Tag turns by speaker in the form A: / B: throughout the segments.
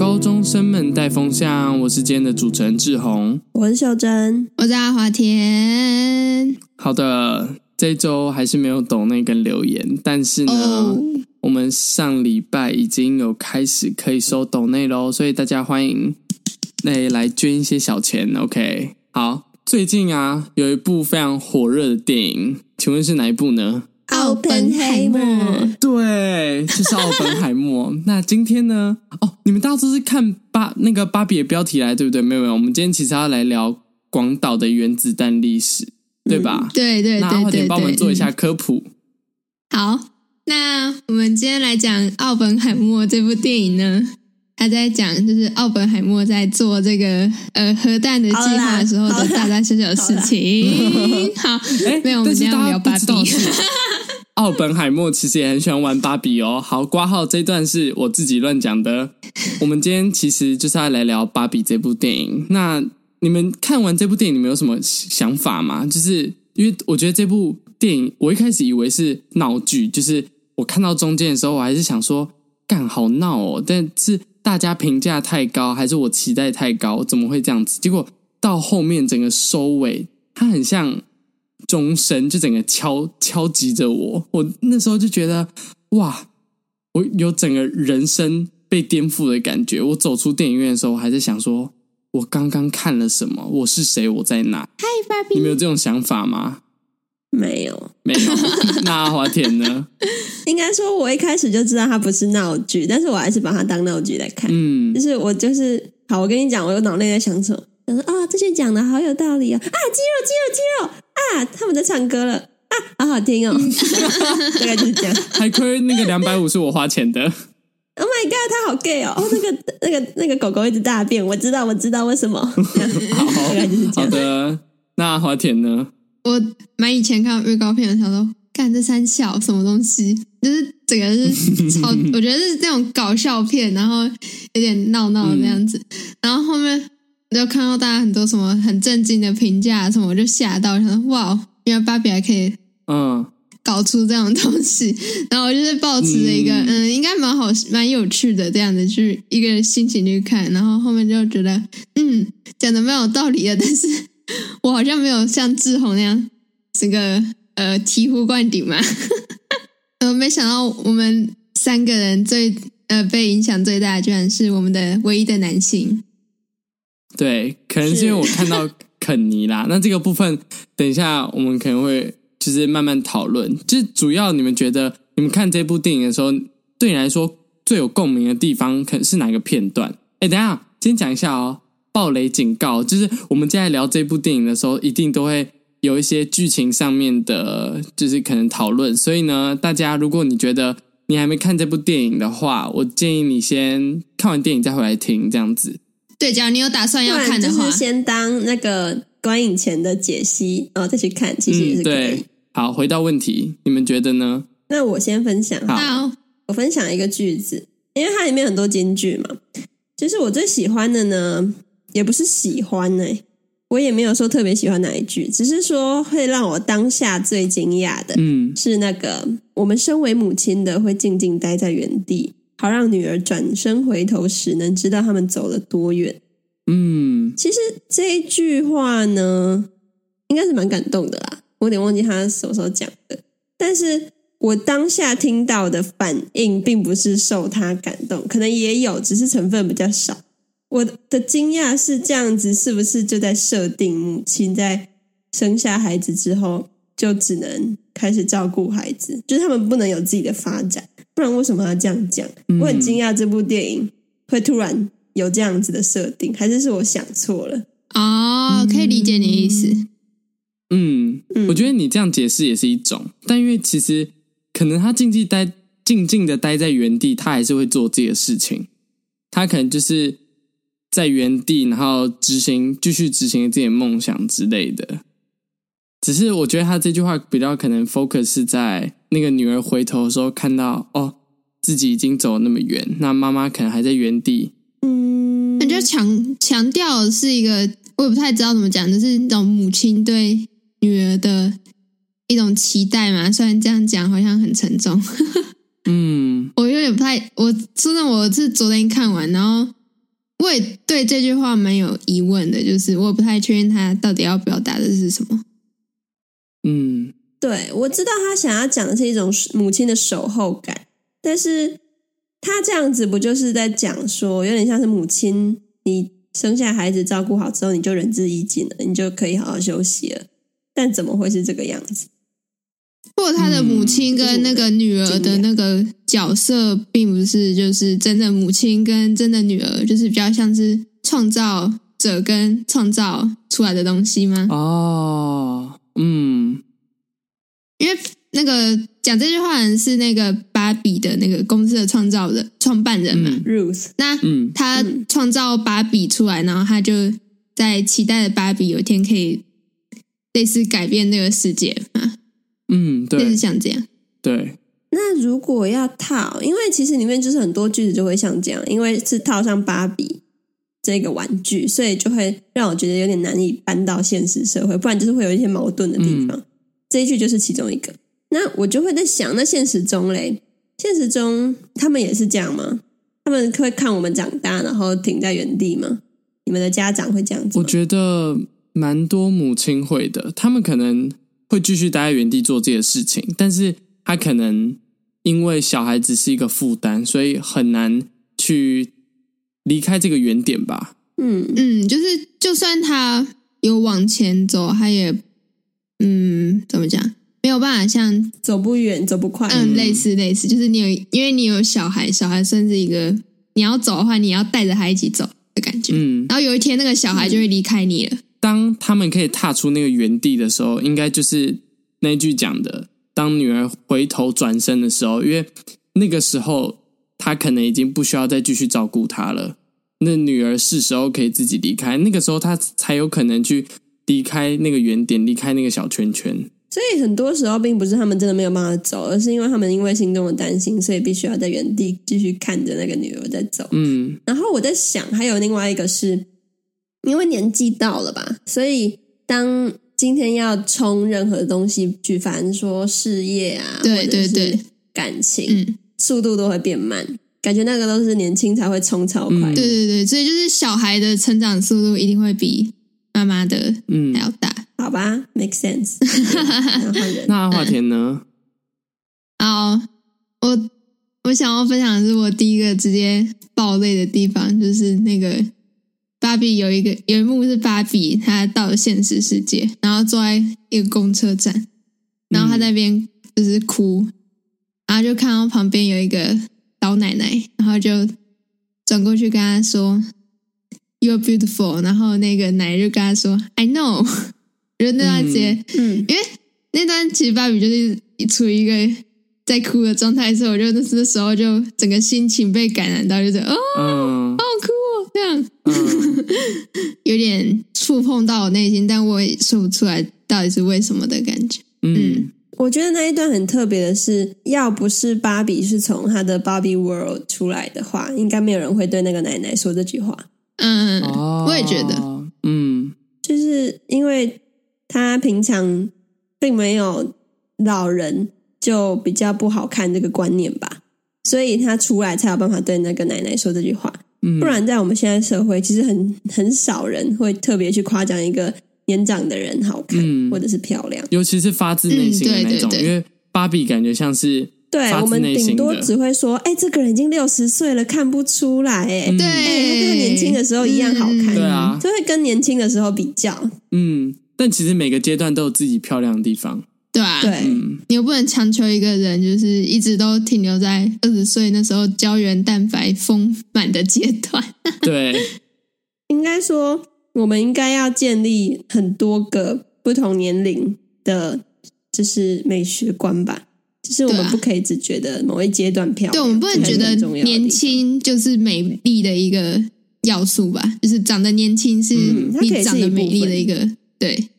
A: 高中生们带风向，我是今天的主持人志宏，
B: 我是秀珍，
C: 我是阿华田。
A: 好的，这一周还是没有抖内跟留言，但是呢，oh. 我们上礼拜已经有开始可以收抖内喽，所以大家欢迎来来捐一些小钱。OK，好，最近啊有一部非常火热的电影，请问是哪一部呢？
B: 奥本海默，
A: 对，就是奥本海默。那今天呢？哦，你们大家都是看芭那个芭比的标题来，对不对？没有没有，我们今天其实要来聊广岛的原子弹历史，对吧？
C: 嗯、对对对，
A: 那快点帮我们做一下科普。
C: 好，那我们今天来讲奥本海默这部电影呢，他在讲就是奥本海默在做这个呃核弹的计划的时候的大大小小的事情。好，没有，我们今天要聊芭比。
A: 奥本海默其实也很喜欢玩芭比哦。好，挂号这段是我自己乱讲的。我们今天其实就是要来聊芭比这部电影。那你们看完这部电影，你们有什么想法吗？就是因为我觉得这部电影，我一开始以为是闹剧，就是我看到中间的时候，我还是想说，干好闹哦。但是大家评价太高，还是我期待太高？怎么会这样子？结果到后面整个收尾，它很像。钟声就整个敲敲击着我，我那时候就觉得哇，我有整个人生被颠覆的感觉。我走出电影院的时候，我还在想说，我刚刚看了什么？我是谁？我在哪？
C: 嗨，芭比，
A: 你们有这种想法吗？
B: 没有，
A: 没有。那阿华田呢？
B: 应该说，我一开始就知道它不是闹剧，但是我还是把它当闹剧来看。嗯，就是我就是好，我跟你讲，我有脑内在想什么。想说：“啊，这些讲的好有道理哦！啊，肌肉，肌肉，肌肉啊！他们在唱歌了啊，好好听哦！大概就是这样。
A: 还亏那个两百五是我花钱的。
B: Oh my god，他好 gay 哦！哦，那个那个那个狗狗一直大便，我知道，我知道为什么。好，大概就是这样。
A: 好的，那花田呢？
C: 我蛮以前看预告片的时候，说干这三小什么东西，就是整个是超，我觉得是这种搞笑片，然后有点闹闹的那样子，嗯、然后后面。”就看到大家很多什么很震惊的评价什么，我就吓到，想说哇，原来芭比还可以嗯搞出这样的东西。嗯、然后我就是抱持着一个嗯，嗯，应该蛮好蛮有趣的这样的去一个心情去看。然后后面就觉得嗯讲的蛮有道理的，但是 我好像没有像志宏那样这个呃醍醐灌顶嘛。呃，没想到我们三个人最呃被影响最大的，居然是我们的唯一的男性。
A: 对，可能是因为我看到 肯尼啦。那这个部分，等一下我们可能会就是慢慢讨论。就是主要你们觉得，你们看这部电影的时候，对你来说最有共鸣的地方，可能是哪个片段？哎，等一下，先讲一下哦。暴雷警告，就是我们接下来聊这部电影的时候，一定都会有一些剧情上面的，就是可能讨论。所以呢，大家如果你觉得你还没看这部电影的话，我建议你先看完电影再回来听，这样子。
C: 对，假如你有打算要看的话，
B: 就是先当那个观影前的解析，然后再去看，其实也是可以。
A: 嗯，对。好，回到问题，你们觉得呢？
B: 那我先分享。
C: 好，
B: 我分享一个句子，因为它里面很多金句嘛。就是我最喜欢的呢，也不是喜欢呢，我也没有说特别喜欢哪一句，只是说会让我当下最惊讶的，嗯，是那个我们身为母亲的会静静待在原地。好让女儿转身回头时，能知道他们走了多远。嗯，其实这一句话呢，应该是蛮感动的啦。我有点忘记他什么时候讲的，但是我当下听到的反应，并不是受他感动，可能也有，只是成分比较少。我的惊讶是这样子，是不是就在设定母亲在生下孩子之后，就只能开始照顾孩子，就是他们不能有自己的发展？不然为什么要这样讲？我很惊讶这部电影会突然有这样子的设定，还是是我想错了？
C: 哦，可以理解你的意思。
A: 嗯，嗯，我觉得你这样解释也是一种，但因为其实可能他静静待静静的待在原地，他还是会做自己的事情。他可能就是在原地，然后执行继续执行自己的梦想之类的。只是我觉得他这句话比较可能 focus 是在。那个女儿回头的时候，看到哦，自己已经走那么远，那妈妈可能还在原地。
C: 嗯，我觉得强强调是一个，我也不太知道怎么讲，就是那种母亲对女儿的一种期待嘛。虽然这样讲好像很沉重。嗯，我有点不太，我真的我是昨天看完，然后我也对这句话蛮有疑问的，就是我不太确定他到底要表达的是什么。
A: 嗯，
B: 对，我知道他想要讲的是一种母亲的守候感，但是他这样子不就是在讲说，有点像是母亲，你生下孩子照顾好之后，你就仁至义尽了，你就可以好好休息了。但怎么会是这个样子？
C: 或者他的母亲跟那个女儿的那个角色，并不是就是真的母亲跟真的女儿，就是比较像是创造者跟创造出来的东西吗？
A: 哦，嗯，
C: 因为那个讲这句话的人是那个芭比的那个公司的创造的、创办人嘛
B: ，Ruth。
C: 那他创造芭比出来，然后他就在期待的芭比有一天可以类似改变那个世界嘛。
A: 嗯，对，
C: 就是像这样。
A: 对，
B: 那如果要套，因为其实里面就是很多句子就会像这样，因为是套上芭比这个玩具，所以就会让我觉得有点难以搬到现实社会，不然就是会有一些矛盾的地方。嗯、这一句就是其中一个。那我就会在想，那现实中嘞，现实中他们也是这样吗？他们会看我们长大，然后停在原地吗？你们的家长会这样子？
A: 我觉得蛮多母亲会的，他们可能。会继续待在原地做这些事情，但是他可能因为小孩子是一个负担，所以很难去离开这个原点吧。
B: 嗯
C: 嗯，就是就算他有往前走，他也嗯，怎么讲，没有办法像
B: 走不远、走不快。
C: 嗯，类似类似，就是你有，因为你有小孩，小孩算是一个你要走的话，你要带着他一起走的感觉。嗯，然后有一天那个小孩就会离开你了。嗯
A: 当他们可以踏出那个原地的时候，应该就是那句讲的：当女儿回头转身的时候，因为那个时候她可能已经不需要再继续照顾她了。那女儿是时候可以自己离开，那个时候她才有可能去离开那个原点，离开那个小圈圈。
B: 所以很多时候并不是他们真的没有办法走，而是因为他们因为心中的担心，所以必须要在原地继续看着那个女儿在走。
A: 嗯，
B: 然后我在想，还有另外一个是。因为年纪到了吧，所以当今天要冲任何东西，去，反正说事业啊，
C: 对对对，
B: 感情，嗯，速度都会变慢，感觉那个都是年轻才会冲超快。
C: 对对对，所以就是小孩的成长速度一定会比妈妈的嗯还要大，
B: 嗯，好吧？Make sense。
A: 那阿华田呢？
C: 好，我我想要分享的是我第一个直接爆泪的地方，就是那个。芭比有一个有一幕是芭比，她到了现实世界，然后坐在一个公车站，然后她在那边就是哭，嗯、然后就看到旁边有一个老奶奶，然后就转过去跟她说 “You're beautiful”，然后那个奶奶就跟她说 “I know”，我觉得那段直接，嗯，因为那段其实芭比就是处于一个在哭的状态，所以我觉得那那时候就整个心情被感染到，就是哦。嗯。这样，嗯、有点触碰到我内心，但我也说不出来到底是为什么的感觉。嗯，嗯。
B: 我觉得那一段很特别的是，要不是芭比是从她的芭比 world 出来的话，应该没有人会对那个奶奶说这句话。
C: 嗯，哦、我也觉得，
A: 嗯，
B: 就是因为她平常并没有老人，就比较不好看这个观念吧，所以他出来才有办法对那个奶奶说这句话。不然，在我们现在社会，其实很很少人会特别去夸奖一个年长的人好看，嗯、或者是漂亮，
A: 尤其是发自内心的那种。
C: 嗯、对对对，
A: 因为芭比感觉像是
B: 对我们顶多只会说：“哎，这个人已经六十岁了，看不出来。”哎，
C: 对，
B: 他跟年轻的时候一样好看。
A: 对啊，
B: 就会跟年轻的时候比较。
A: 嗯，但其实每个阶段都有自己漂亮的地方。
C: 对啊，
B: 对，
C: 嗯、你又不能强求一个人，就是一直都停留在二十岁那时候胶原蛋白丰满的阶段。
A: 对，
B: 应该说，我们应该要建立很多个不同年龄的，就是美学观吧。就是我们不可以只觉得某一阶段漂亮，
C: 对，我们不能觉得年轻就是美丽的一个要素吧？就是长得年轻是你长得美丽的一个，嗯、对。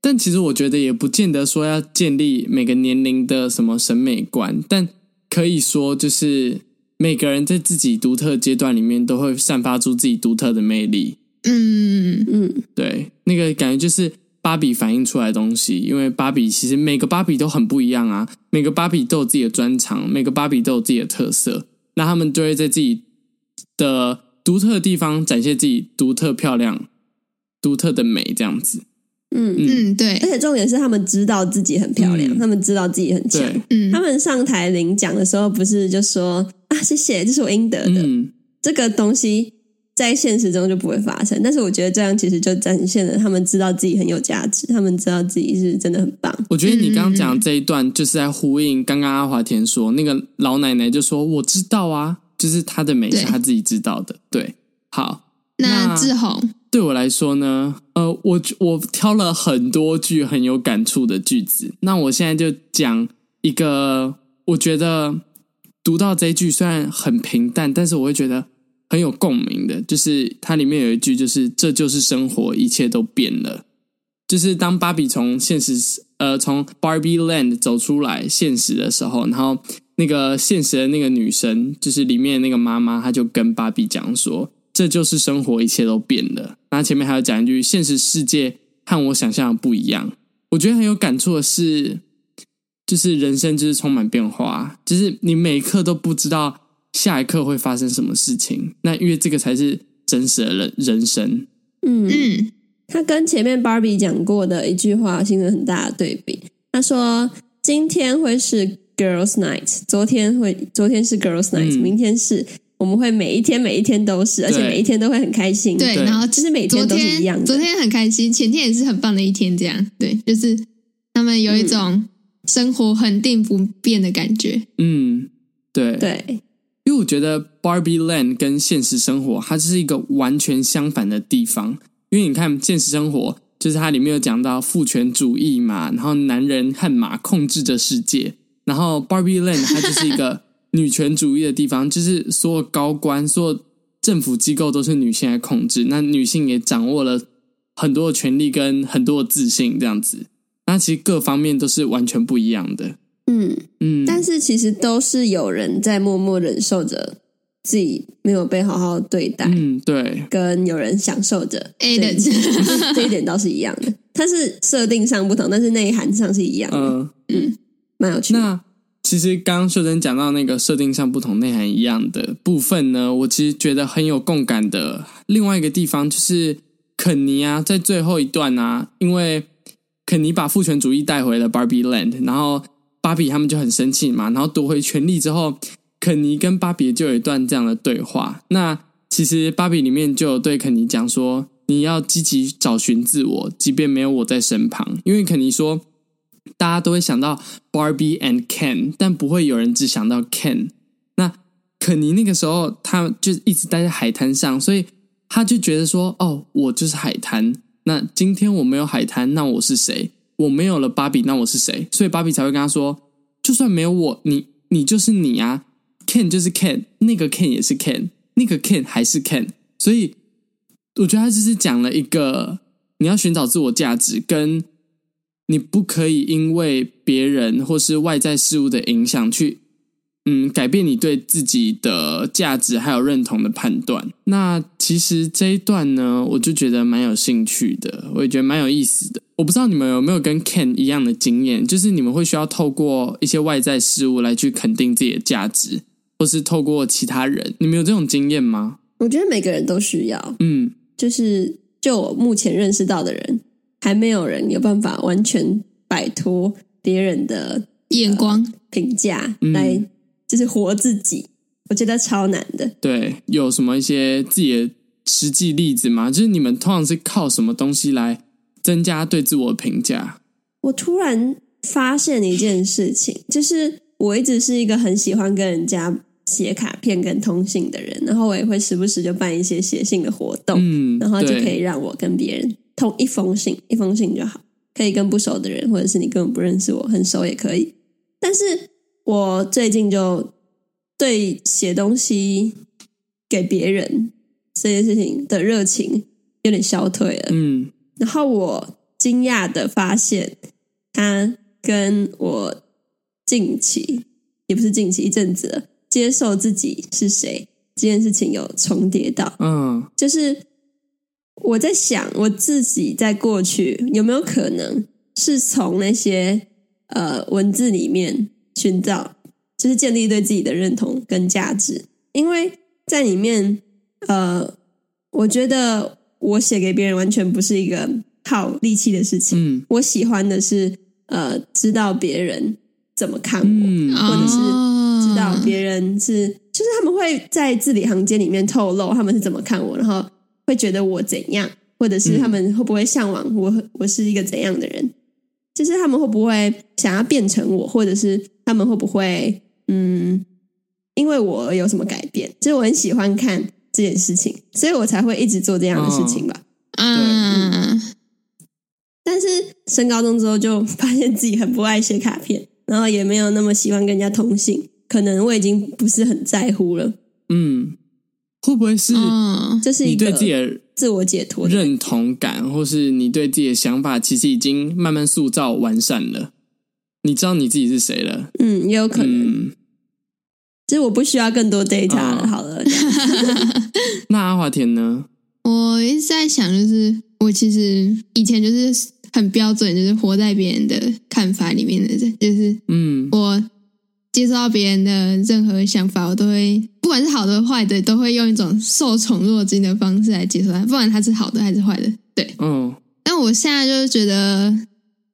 A: 但其实我觉得也不见得说要建立每个年龄的什么审美观，但可以说就是每个人在自己独特阶段里面都会散发出自己独特的魅力。
C: 嗯
B: 嗯，
A: 对，那个感觉就是芭比反映出来的东西，因为芭比其实每个芭比都很不一样啊，每个芭比都有自己的专长，每个芭比都有自己的特色，那他们就会在自己的独特的地方展现自己独特漂亮、独特的美这样子。
B: 嗯。
C: 嗯，对，
B: 而且重点是他们知道自己很漂亮，
A: 嗯。
B: 他们知道自己很
A: 强。
C: 嗯。
B: 他们上台领奖的时候，不是就说啊，谢谢，这是我应得的。
A: 嗯，
B: 这个东西在现实中就不会发生，但是我觉得这样其实就展现了他们知道自己很有价值，他们知道自己是真的很棒。
A: 我觉得你刚刚讲的这一段就是在呼应刚刚阿华田说那个老奶奶就说我知道啊，就是她的美是她自己知道的。对，好，
C: 那志宏，
A: 对我来说呢，呃，我我挑了很多句很有感触的句子，那我现在就讲一个，我觉得读到这一句虽然很平淡，但是我会觉得很有共鸣的，就是它里面有一句，就是这就是生活，一切都变了。就是当芭比从现实，呃，从 Barbie Land 走出来现实的时候，然后那个现实的那个女生，就是里面那个妈妈，她就跟芭比讲说。这就是生活，一切都变了。那前面还有讲一句：现实世界和我想象的不一样。我觉得很有感触的是，就是人生就是充满变化，就是你每一刻都不知道下一刻会发生什么事情。那因为这个才是真实的人人生。
B: 嗯
C: 嗯，
B: 他跟前面 Barbie 讲过的一句话形成很大的对比。他说：“今天会是 Girls Night，昨天会，昨天是 Girls Night，、
A: 嗯、
B: 明天是。”我们会每一天每一天都是，而且每一天都会很开心。
C: 对，
A: 对
C: 然后
B: 就是每天都是一样的。
C: 昨天很开心，前天也是很棒的一天，这样对，就是他们有一种生活恒定不变的感觉。
A: 嗯，对
B: 对，
A: 因为我觉得 Barbie Land 跟现实生活它就是一个完全相反的地方。因为你看现实生活，就是它里面有讲到父权主义嘛，然后男人和马控制着世界，然后 Barbie Land 它就是一个。女权主义的地方，就是所有高官、所有政府机构都是女性来控制，那女性也掌握了很多的权利跟很多的自信，这样子。那其实各方面都是完全不一样的。
B: 嗯
A: 嗯，
B: 但是其实都是有人在默默忍受着自己没有被好好对待。
A: 嗯，对，
B: 跟有人享受着。
C: A 的
B: 这一点倒是一样的，它是设定上不同，但是内涵上是一样的。
A: 嗯
B: 嗯，蛮有趣的。
A: 那其实刚刚秀珍讲到那个设定上不同、内涵一样的部分呢，我其实觉得很有共感的。另外一个地方就是肯尼啊，在最后一段啊，因为肯尼把父权主义带回了 Barbie Land，然后芭比他们就很生气嘛，然后夺回权力之后，肯尼跟芭比就有一段这样的对话。那其实芭比里面就有对肯尼讲说：“你要积极找寻自我，即便没有我在身旁。”因为肯尼说。大家都会想到 Barbie and Ken，但不会有人只想到 Ken。那肯尼那个时候，他就一直待在海滩上，所以他就觉得说：“哦，我就是海滩。那今天我没有海滩，那我是谁？我没有了芭比，那我是谁？”所以芭比才会跟他说：“就算没有我，你你就是你啊，Ken 就是 Ken，那个 Ken 也是 Ken，那个 Ken 还是 Ken。”所以我觉得他就是讲了一个你要寻找自我价值跟。你不可以因为别人或是外在事物的影响去，嗯，改变你对自己的价值还有认同的判断。那其实这一段呢，我就觉得蛮有兴趣的，我也觉得蛮有意思的。我不知道你们有没有跟 Ken 一样的经验，就是你们会需要透过一些外在事物来去肯定自己的价值，或是透过其他人，你们有这种经验吗？
B: 我觉得每个人都需要，
A: 嗯，
B: 就是就我目前认识到的人。还没有人有办法完全摆脱别人的
C: 眼光
B: 评价
A: 嗯
B: 来，就是活自己。我觉得超难的。
A: 对，有什么一些自己的实际例子吗？就是你们通常是靠什么东西来增加对自我的评价？
B: 我突然发现一件事情，就是我一直是一个很喜欢跟人家写卡片跟通信的人，然后我也会时不时就办一些写信的活动，
A: 嗯，
B: 然后就可以让我跟别人。通一封信，一封信就好，可以跟不熟的人，或者是你根本不认识我，很熟也可以。但是我最近就对写东西给别人这件事情的热情有点消退了。
A: 嗯，
B: 然后我惊讶的发现，他跟我近期也不是近期一阵子了，接受自己是谁这件事情有重叠到，
A: 嗯，
B: 就是。我在想，我自己在过去有没有可能是从那些呃文字里面寻找，就是建立对自己的认同跟价值？因为在里面呃，我觉得我写给别人完全不是一个耗力气的事情。
A: 嗯，
B: 我喜欢的是呃，知道别人怎么看我，
A: 嗯
B: 或者是知道
C: 哦
B: 别人是，就是他们会在字里行间里面透露他们是怎么看我，然后会觉得我怎样，或者是他们会不会向往我，我是一个怎样的人。就是他们会不会想要变成我，或者是他们会不会嗯，因为我有什么改变？就是我很喜欢看这件事情，所以我才会一直做这样的事情吧。
C: 嗯，
B: 但是升高中之后，就发现自己很不爱写卡片，然后也没有那么喜欢跟人家通信，可能我已经不是很在乎了。
A: 嗯，会不会是
C: 哦，
B: 这是
A: 你对自己的
B: 自我解脱
A: 认同感，或是你对自己的想法，其实已经慢慢塑造完善了？你知道你自己是谁了？
B: 嗯，也有可能。
A: 嗯，
B: 就是我不需要更多 data 了。
A: 哦
B: 好了，
A: 那阿华田呢？
C: 我一直在想，就是我其实以前就是很标准，就是活在别人的看法里面的人，就是
A: 嗯
C: 我接受到别人的任何想法，我都会不管是好的坏的，都会用一种受宠若惊的方式来接受它，不管它是好的还是坏的。对，
A: 嗯
C: 但我现在就是觉得，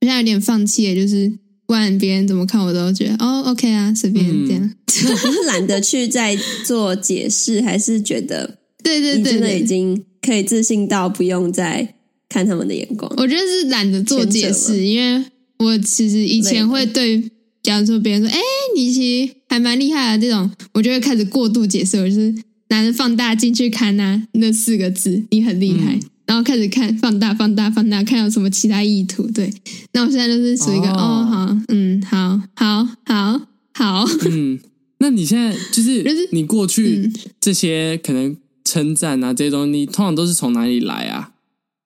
C: 我现在有点放弃了，就是不管别人怎么看，我都觉得哦，OK 啊，随便
A: 嗯
B: 这样。懒得去再做解释，还是觉得
C: 对对对
B: 你真的已
C: 对，
B: 经可以自信到不用再看他们的眼光？
C: 我觉得是懒得做解释，因为我其实以前会对，假如说别人说，哎，你其实还蛮厉害的这种，我就会开始过度解释，我就是拿着放大镜去看那那四个字，你很厉害。
A: 嗯
C: 然后开始看，放大，放大，放大，看有什么其他意图。对，那我现在就是属于一个，
A: 哦
C: 哦，好，嗯，好，好，好，好，
A: 嗯，那你现在就 是
C: 就是
A: 你过去
C: 嗯
A: 这些可能称赞啊这些东西，你通常都是从哪里来啊？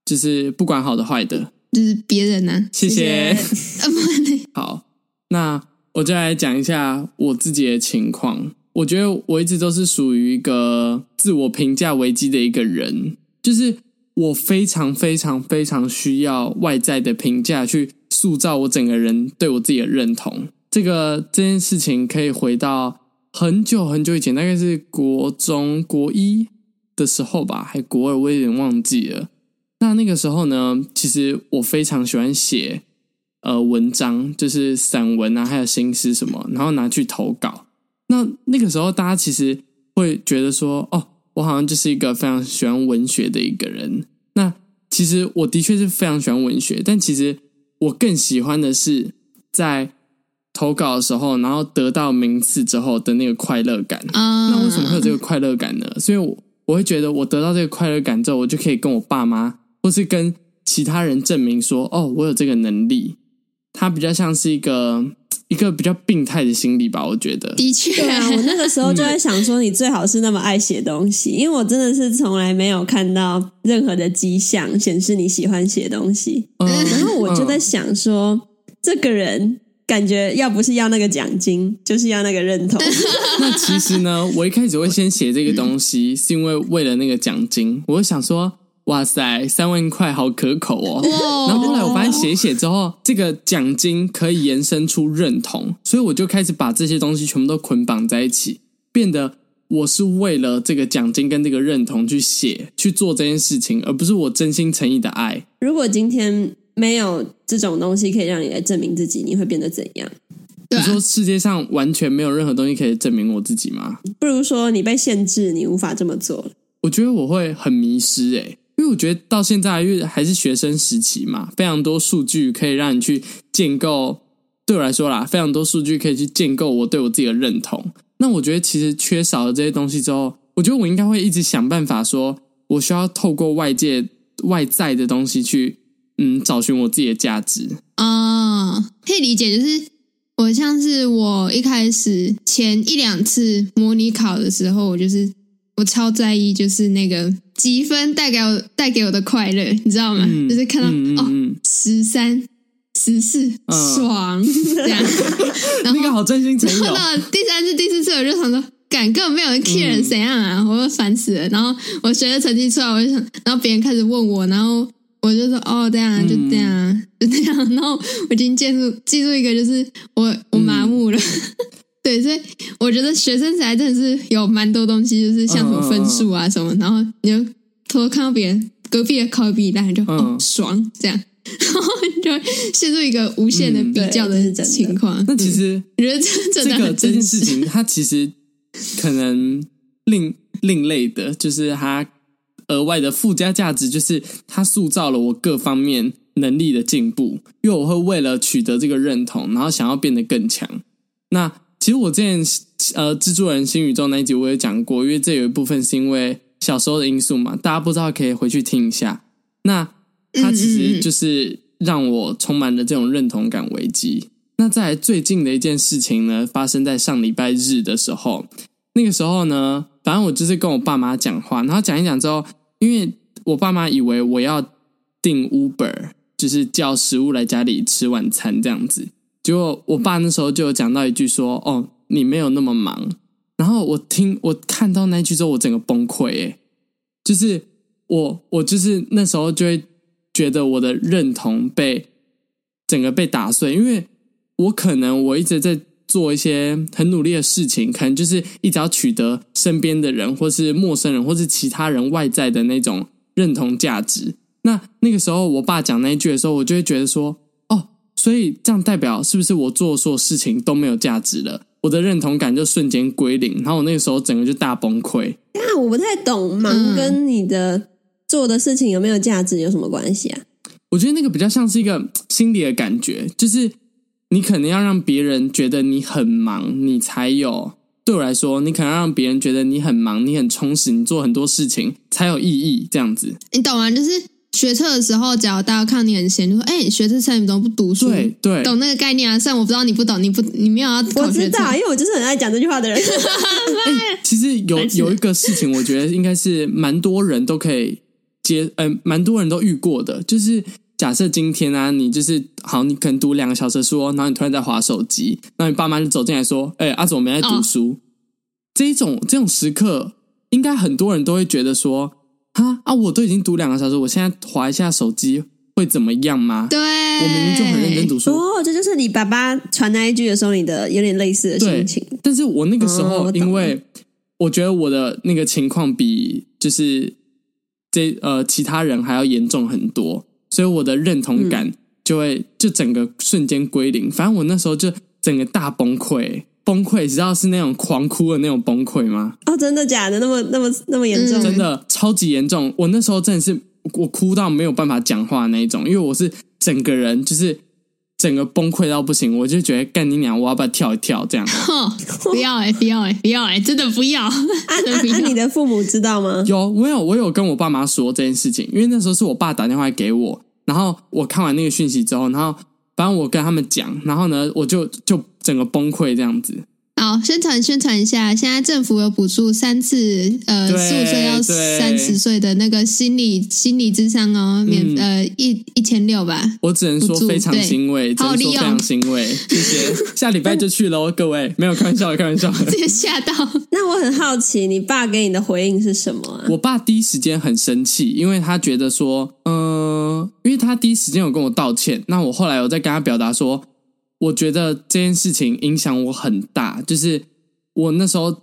A: 就是不管好的坏的，
C: 就是别人呢、啊，
A: 谢谢。
C: 呃，不然
A: 好，那我就来讲一下我自己的情况。我觉得我一直都是属于一个自我评价危机的一个人，就是我非常非常非常需要外在的评价去塑造我整个人对我自己的认同。这个这件事情可以回到很久很久以前，大概是国中国一的时候吧，还国二，我有点忘记了。那那个时候呢，其实我非常喜欢写。呃，文章就是散文啊，还有新诗什么，然后拿去投稿。那那个时候，大家其实会觉得说，哦，我好像就是一个非常喜欢文学的一个人。那其实我的确是非常喜欢文学，但其实我更喜欢的是在投稿的时候，然后得到名次之后的那个快乐感。
C: 啊，
A: 那为什么会有这个快乐感呢？所以，我我会觉得，我得到这个快乐感之后，我就可以跟我爸妈，或是跟其他人证明说，哦，我有这个能力。它比较像是一个一个比较病态的心理吧，我觉得。
C: 的确，
B: 对啊，我那个时候就在想说，你最好是那么爱写东西，因为我真的是从来没有看到任何的迹象显示你喜欢写东西。
A: 嗯
B: 然后我就在想说，这个人感觉要不是要那个奖金，就是要那个认同。
A: 那其实呢，我一开始会先写这个东西，是因为为了那个奖金。我就想说，哇塞，三万块好可口哦。然后后来我发现写一写之后，这个奖金可以延伸出认同，所以我就开始把这些东西全部都捆绑在一起，变得我是为了这个奖金跟这个认同去写去做这件事情，而不是我真心诚意的爱。
B: 如果今天没有这种东西可以让你来证明自己，你会变得怎
C: 样？
A: 你说世界上完全没有任何东西可以证明我自己吗？
B: 不如说你被限制，你无法这么做。
A: 我觉得我会很迷失诶、欸，因为我觉得到现在因为还是学生时期嘛，非常多数据可以让你去建构。对我来说啦，非常多数据可以去建构我对我自己的认同。那我觉得其实缺少了这些东西之后，我觉得我应该会一直想办法说，我需要透过外界外在的东西去，嗯，找寻我自己的价值。
C: 啊，可以理解，就是我像是我一开始前一两次模拟考的时候，我就是我超在意，就是那个积分带给我带给我的快乐，你知道吗？
A: 嗯
C: 就是看到、哦
A: 嗯
C: 十三十四
A: 嗯
C: 爽 这样，然后
A: 那个好真心诚意
C: 到第三次、第四次，我就想说，敢根本没有人 care
A: 嗯
C: 怎样啊，我都烦死了。然后我学的成绩出来，我就想，然后别人开始问我，然后我就说，哦，这样啊，就这样啊，就这样。然后我已经进入进入一个，就是我我麻木了。对，所以我觉得学生时代真的是有蛮多东西，就是像什么分数啊什么，嗯、然后你就偷偷看到别人隔壁的考比，但是就、嗯、哦爽这样，然后你就会陷入一个无限的比较的情况。嗯、
A: 那其实
C: 我觉得这这个
A: 这件事情，它其实可能另另类的，就是它额外的附加价值，就是它塑造了我各方面能力的进步，因为我会为了取得这个认同，然后想要变得更强。那其实我之前呃，蜘蛛人新宇宙那一集我也讲过，因为这有一部分是因为小时候的因素嘛，大家不知道可以回去听一下。那它其实就是让我充满了这种认同感危机。那在最近的一件事情呢，发生在上礼拜日的时候，那个时候呢，反正我就是跟我爸妈讲话，然后讲一讲之后，因为我爸妈以为我要订 Uber。就是叫食物来家里吃晚餐这样子，结果我爸那时候就有讲到一句说：“哦，你没有那么忙。”然后我听我看到那句之后，我整个崩溃。诶，就是我我就是那时候就会觉得我的认同被整个被打碎，因为我可能我一直在做一些很努力的事情，可能就是一直要取得身边的人，或是陌生人，或是其他人外在的那种认同价值。那那个时候，我爸讲那一句的时候，我就会觉得说，所以这样代表是不是我做的所有事情都没有价值了？我的认同感就瞬间归零，然后我那个时候整个就大崩溃。
B: 那我不太懂，忙跟你的做的事情有没有价值有什么关系啊？
A: 我觉得那个比较像是一个心理的感觉，就是你可能要让别人觉得你很忙，你才有。对我来说，你可能要让别人觉得你很忙，你很充实，你做很多事情才有意义。这样子，
C: 你懂吗？就是。学测的时候，只要大家看你很闲，就说：“哎、欸，学测三你怎么不读书？
A: 对对，
C: 懂那个概念啊？虽然我不知道你不懂，你不你没有要考学测。
B: 我知道，因为我就是很爱讲这句话的人。
A: 欸、其实有 有一个事情，我觉得应该是蛮多人都可以接，呃，蛮多人都遇过的，就是假设今天啊，你就是好，你可能读两个小时书，然后你突然在划手机，然后你爸妈就走进来说：“哎、欸，阿祖我没在读书。哦”这一种这种时刻，应该很多人都会觉得说。啊啊！我都已经读两个小时，我现在划一下手机会怎么样吗？
C: 对，
A: 我明明就很认真读书。
B: 哦，这就是你爸爸传那一句的时候，你的有点类似的心情。
A: 但是我那个时候，哦、因为我觉得我的那个情况比就是这呃其他人还要严重很多，所以我的认同感就会、嗯、就整个瞬间归零。反正我那时候就整个大崩溃。崩溃，你知道是那种狂哭的那种崩溃吗？
B: 哦，真的假的？那么那么那么严重？
A: 真的超级严重！我那时候真的是我哭到没有办法讲话那一种，因为我是整个人就是整个崩溃到不行，我就觉得干你娘，我要不要跳一跳？这样？
C: 哦、不要哎、欸，不要哎、欸，不要哎、欸，真的不要！那、啊啊、
B: 你的父母知道吗？
A: 有，我有，我有跟我爸妈说这件事情，因为那时候是我爸打电话给我，然后我看完那个讯息之后，然后反正我跟他们讲，然后呢，我就就。整个崩溃这样子。
C: 好，宣传宣传一下，现在政府有补助三次，呃，十五岁到三十岁的那个心理心理智商哦，免、嗯、呃一一千六吧。
A: 我只能说非常欣慰，只能说非常欣慰，谢谢。下礼拜就去喽，各位，没有开玩笑，开玩笑。
C: 直接吓到。
B: 那我很好奇，你爸给你的回应是什么啊？
A: 我爸第一时间很生气，因为他觉得说，嗯、呃，因为他第一时间有跟我道歉，那我后来有在跟他表达说。我觉得这件事情影响我很大，就是我那时候，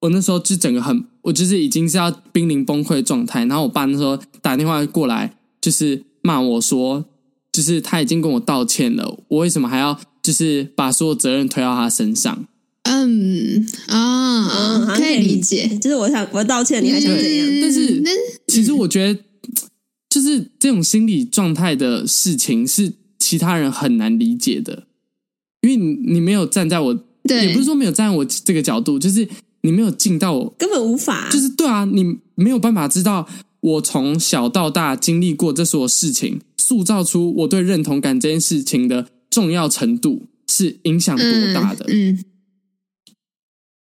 A: 我那时候就整个很，我就是已经是要濒临崩溃的状态。然后我爸那时候打电话过来，就是骂我说，就是他已经跟我道歉了，我为什么还要就是把所有责任推到他身上？
C: 嗯啊，嗯，可以理解，
B: 就是我想我道歉，你还想怎样？
A: 但是其实我觉得，就是这种心理状态的事情是其他人很难理解的。因为你你没有站在我，对，也不是说没有站在我这个角度，就是你没有进到我，
B: 根本无法，
A: 就是对啊，你没有办法知道我从小到大经历过这所有事情，塑造出我对认同感这件事情的重要程度是影响多大的。嗯，嗯，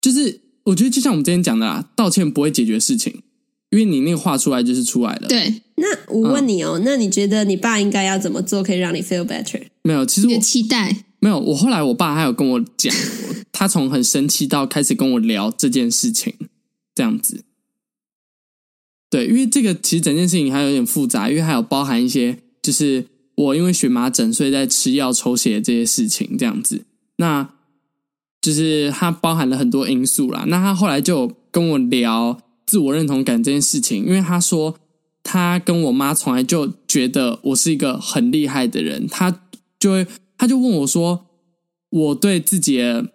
A: 就是我觉得就像我们之前讲的啦，道歉不会解决事情，因为你那个话出来就是出来了。
C: 对，
B: 那我问你哦，嗯，那你觉得你爸应该要怎么做可以让你 feel better？
A: 没有，其实我
C: 期待。
A: 没有，我后来我爸还有跟我讲，他从很生气到开始跟我聊这件事情，这样子。对，因为这个其实整件事情还有点复杂，因为还有包含一些，就是我因为荨麻疹，所以在吃药抽血这些事情，这样子。那就是它包含了很多因素啦。那他后来就跟我聊自我认同感这件事情，因为他说他跟我妈从来就觉得我是一个很厉害的人，他就会他就问我说，我对自己的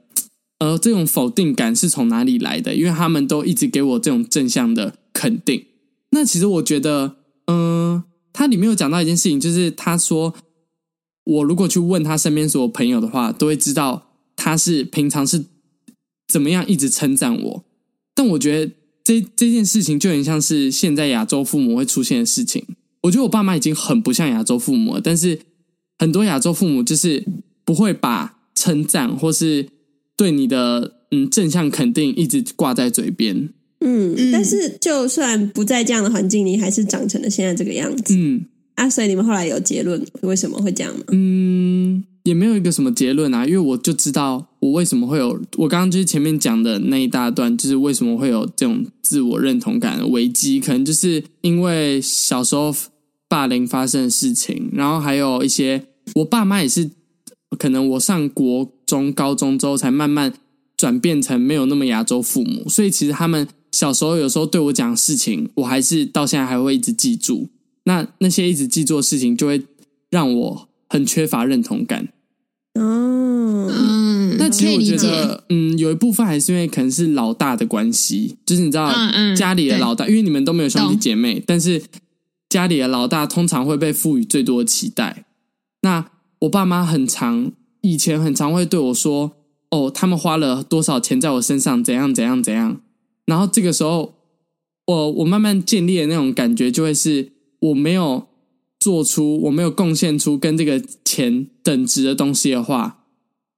A: 呃这种否定感是从哪里来的？因为他们都一直给我这种正向的肯定。那其实我觉得，嗯、呃，他里面有讲到一件事情，就是他说。我如果去问他身边所有朋友的话，都会知道他是平常是怎么样一直称赞我。但我觉得这这件事情就很像是现在亚洲父母会出现的事情。我觉得我爸妈已经很不像亚洲父母了，但是很多亚洲父母就是不会把称赞或是对你的嗯正向肯定一直挂在嘴边。
B: 嗯，但是就算不在这样的环境你，还是长成了现在这个样子。
A: 嗯。
B: 啊，所以你们后来有结论为什么会这样吗？
A: 嗯，也没有一个什么结论啊，因为我就知道我为什么会有，我刚刚就是前面讲的那一大段，就是为什么会有这种自我认同感的危机，可能就是因为小时候霸凌发生的事情，然后还有一些我爸妈也是，可能我上国中、高中之后才慢慢转变成没有那么亚洲父母，所以其实他们小时候有时候对我讲事情，我还是到现在还会一直记住。那那些一直记住的事情，就会让我很缺乏认同感。
B: 哦，
C: 嗯，
A: 那其实我觉得，嗯，有一部分还是因为可能是老大的关系，就是你知道，
C: 嗯嗯、
A: 家里的老大，因为你们都没有兄弟姐妹，但是家里的老大通常会被赋予最多的期待。那我爸妈很常，以前很常会对我说：“哦，他们花了多少钱在我身上，怎样怎样怎样。”然后这个时候，我我慢慢建立的那种感觉，就会是。我没有做出，我没有贡献出跟这个钱等值的东西的话，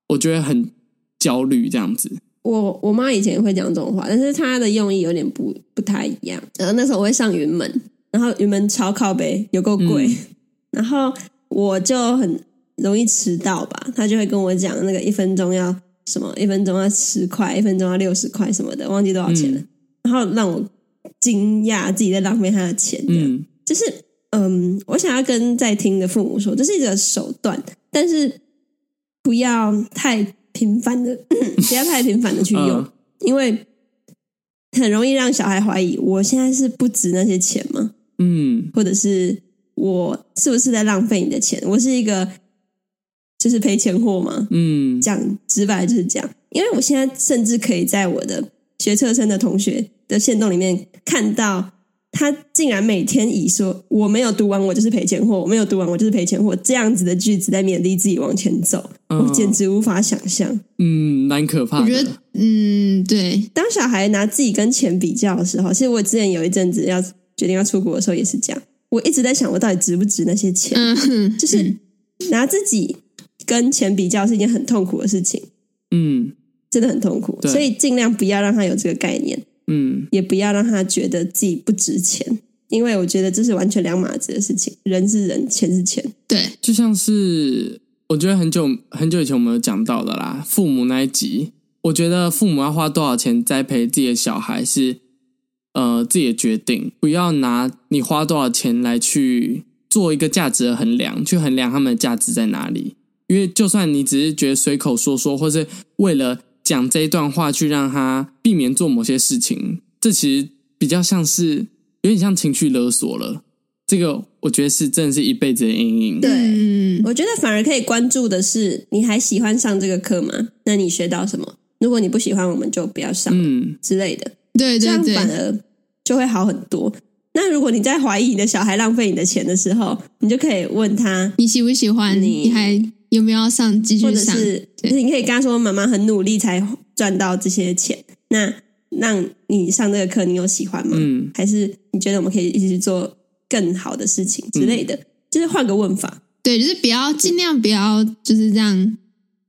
A: 我觉得很焦虑。这样子，
B: 我我妈以前会讲这种话，但是她的用意有点不不太一样。然后那时候我会上云门，然后云门超靠北，有够贵，嗯、然后我就很容易迟到吧。她就会跟我讲那个一分钟要什么，一分钟要十块，一分钟要六十块什么的，忘记多少钱了。嗯、然后让我惊讶自己在浪费她的钱。嗯。就是，嗯，我想要跟在听的父母说，这是一个手段，但是不要太频繁的，不要太频繁的去用，嗯、因为很容易让小孩怀疑，我现在是不值那些钱吗？嗯，或者是我是不是在浪费你的钱？我是一个就是赔钱货吗？嗯，讲直白就是这样，因为我现在甚至可以在我的学测生的同学的线动里面看到。他竟然每天以说我没有读完，我就是赔钱货；我没有读完，我就是赔钱货。这样子的句子在勉励自己往前走，嗯、我简直无法想象。
A: 嗯，蛮可怕的。
C: 我觉得，嗯，对。
B: 当小孩拿自己跟钱比较的时候，其实我之前有一阵子要决定要出国的时候也是这样。我一直在想，我到底值不值那些钱？嗯、就是拿自己跟钱比较是一件很痛苦的事情。嗯，真的很痛苦。所以尽量不要让他有这个概念。嗯，也不要让他觉得自己不值钱，因为我觉得这是完全两码子的事情。人是人，钱是钱。
C: 对，
A: 就像是我觉得很久很久以前我们有讲到的啦，父母那一集，我觉得父母要花多少钱栽培自己的小孩是呃自己的决定，不要拿你花多少钱来去做一个价值的衡量，去衡量他们的价值在哪里。因为就算你只是觉得随口说说，或是为了。讲这一段话去让他避免做某些事情，这其实比较像是有点像情绪勒索了。这个我觉得是真的是一辈子的阴影。
B: 对，嗯，我觉得反而可以关注的是，你还喜欢上这个课吗？那你学到什么？如果你不喜欢，我们就不要上，嗯之类的。
C: 对，对，对，这样
B: 反而就会好很多。那如果你在怀疑你的小孩浪费你的钱的时候，你就可以问他：
C: 你喜不喜欢？你，你还？有没有要上继续上？或者
B: 是，就是你可以跟他说，妈妈很努力才赚到这些钱。那让你上这个课，你有喜欢吗？嗯，还是你觉得我们可以一起去做更好的事情之类的？嗯、就是换个问法。
C: 对，就是不要尽量不要，就是让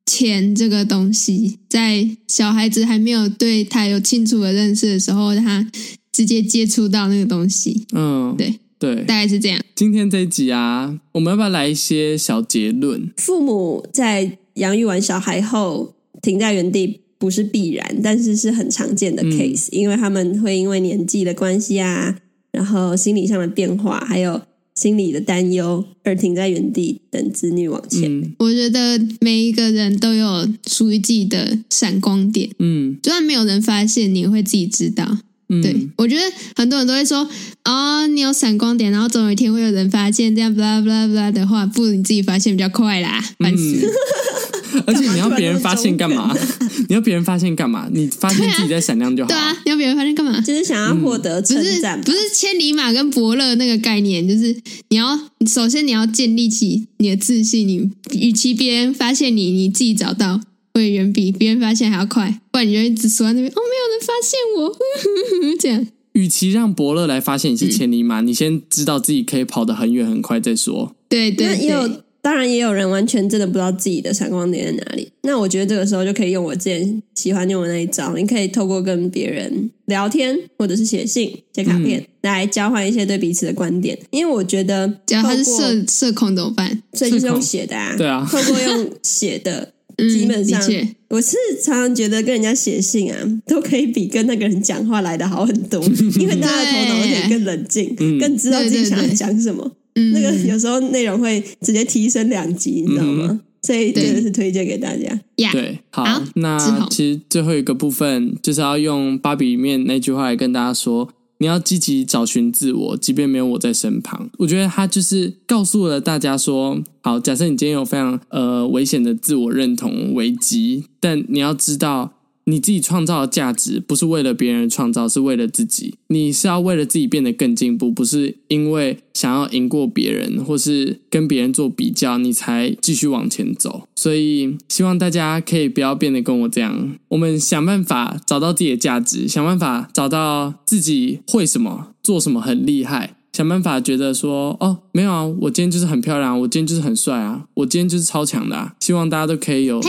C: 钱这个东西，在小孩子还没有对他有清楚的认识的时候，他直接接触到那个东西。嗯，对。
A: 对，
C: 大概是这样。
A: 今天这一集啊，我们要不要来一些小结论？
B: 父母在养育完小孩后停在原地不是必然，但是是很常见的 case，、嗯、因为他们会因为年纪的关系啊，然后心理上的变化，还有心理的担忧而停在原地等子女往前。
A: 嗯
C: 我觉得每一个人都有属于自己的闪光点，
A: 嗯
C: 就算没有人发现，你也会自己知道。
A: 嗯，
C: 对，我觉得很多人都会说，哦，你有闪光点，然后总有一天会有人发现，这样 blah blah blah 的话，不如你自己发现比较快啦，烦死了。
A: 而且你要别人发现干嘛？你要别人发现干嘛？你发现自己在闪亮就好。
C: 对啊，你要别人发现干嘛？
B: 就是想要获得
C: 不是
B: 称赞吧，
C: 不是千里马跟伯乐那个概念，就是你要首先你要建立起你的自信，你与其别人发现你，你自己找到会远比别人发现还要快，不然你就一直锁在那边，哦，没有人发现我，呵呵呵这样。
A: 与其让伯乐来发现你是千里马，你先知道自己可以跑得很远很快再说。
C: 对对
B: 那也有，，当然也有人完全真的不知道自己的闪光点在哪里。那我觉得这个时候就可以用我之前喜欢用的那一招，你可以透过跟别人聊天，或者是写信、写卡片，来交换一些对彼此的观点。因为我觉得，
C: 只要他是社社恐怎么办？
B: 所以就是用写的啊，
A: 对啊
B: 透过用写的，
C: 嗯
B: 基本上我是常常觉得跟人家写信啊，都可以比跟那个人讲话来的好很多，因为大家的头脑可以更冷静，
A: 嗯。
B: 更知道自己想要讲什么。
C: 嗯，
B: 那个有时候内容会直接提升两级，你知道吗？所以真的是推荐给大家。
C: 呀，
A: 对，好，
C: 好
A: 那其实最后一个部分就是要用芭比里面那句话来跟大家说，你要积极找寻自我，即便没有我在身旁。我觉得他就是告诉了大家说，好，假设你今天有非常呃危险的自我认同危机，但你要知道。你自己创造的价值不是为了别人创造，是为了自己。你是要为了自己变得更进步，不是因为想要赢过别人，或是跟别人做比较，你才继续往前走。所以，希望大家可以不要变得跟我这样。我们想办法找到自己的价值，想办法找到自己会什么，做什么很厉害。想办法觉得说，哦，没有啊，我今天就是很漂亮，我今天就是很帅啊，我今天就是超强的啊。希望大家都可以有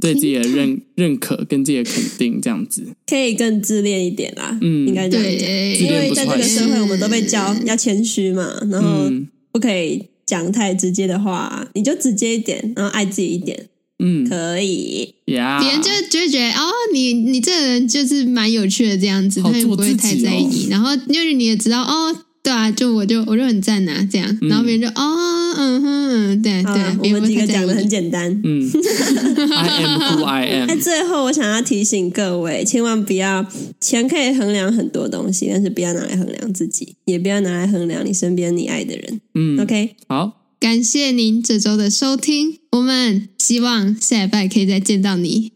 A: 对自己的认认可跟自己的肯定，这样子。
B: 可以更自恋一点啦，
A: 嗯
B: 应该这样
C: 讲。
B: 因为在这个社会，我们都被教要谦虚嘛，然后
A: 嗯
B: 不可以讲太直接的话，你就直接一点，然后爱自己一点，
A: 嗯，
B: 可以。
A: 呀，
C: 别人就就会觉得哦，你你这个人就是蛮有趣的这样子，
A: 好
C: 他也不会太在意。然后就是你也知道哦，对啊，就我就我就很赞啊，这样，然后别人就哦，嗯哼，嗯
B: 对对我
C: 们几个
B: 讲的很。简单。
A: 嗯，I am who I
B: 那
A: am。
B: 最后，我想要提醒各位，千万不要钱可以衡量很多东西，但是不要拿来衡量自己，也不要拿来衡量你身边你爱的人。
A: 嗯
B: OK，
A: 好，
C: 感谢您这周的收听，我们希望下礼拜可以再见到你。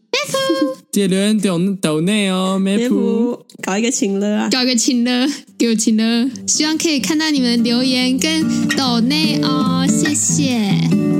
A: 记得留言抖抖内哦，梅
B: 梅
A: 普。
B: 搞一个情乐啊！
C: 搞一个请了，给我请了，希望可以看到你们的留言跟抖内哦，谢谢。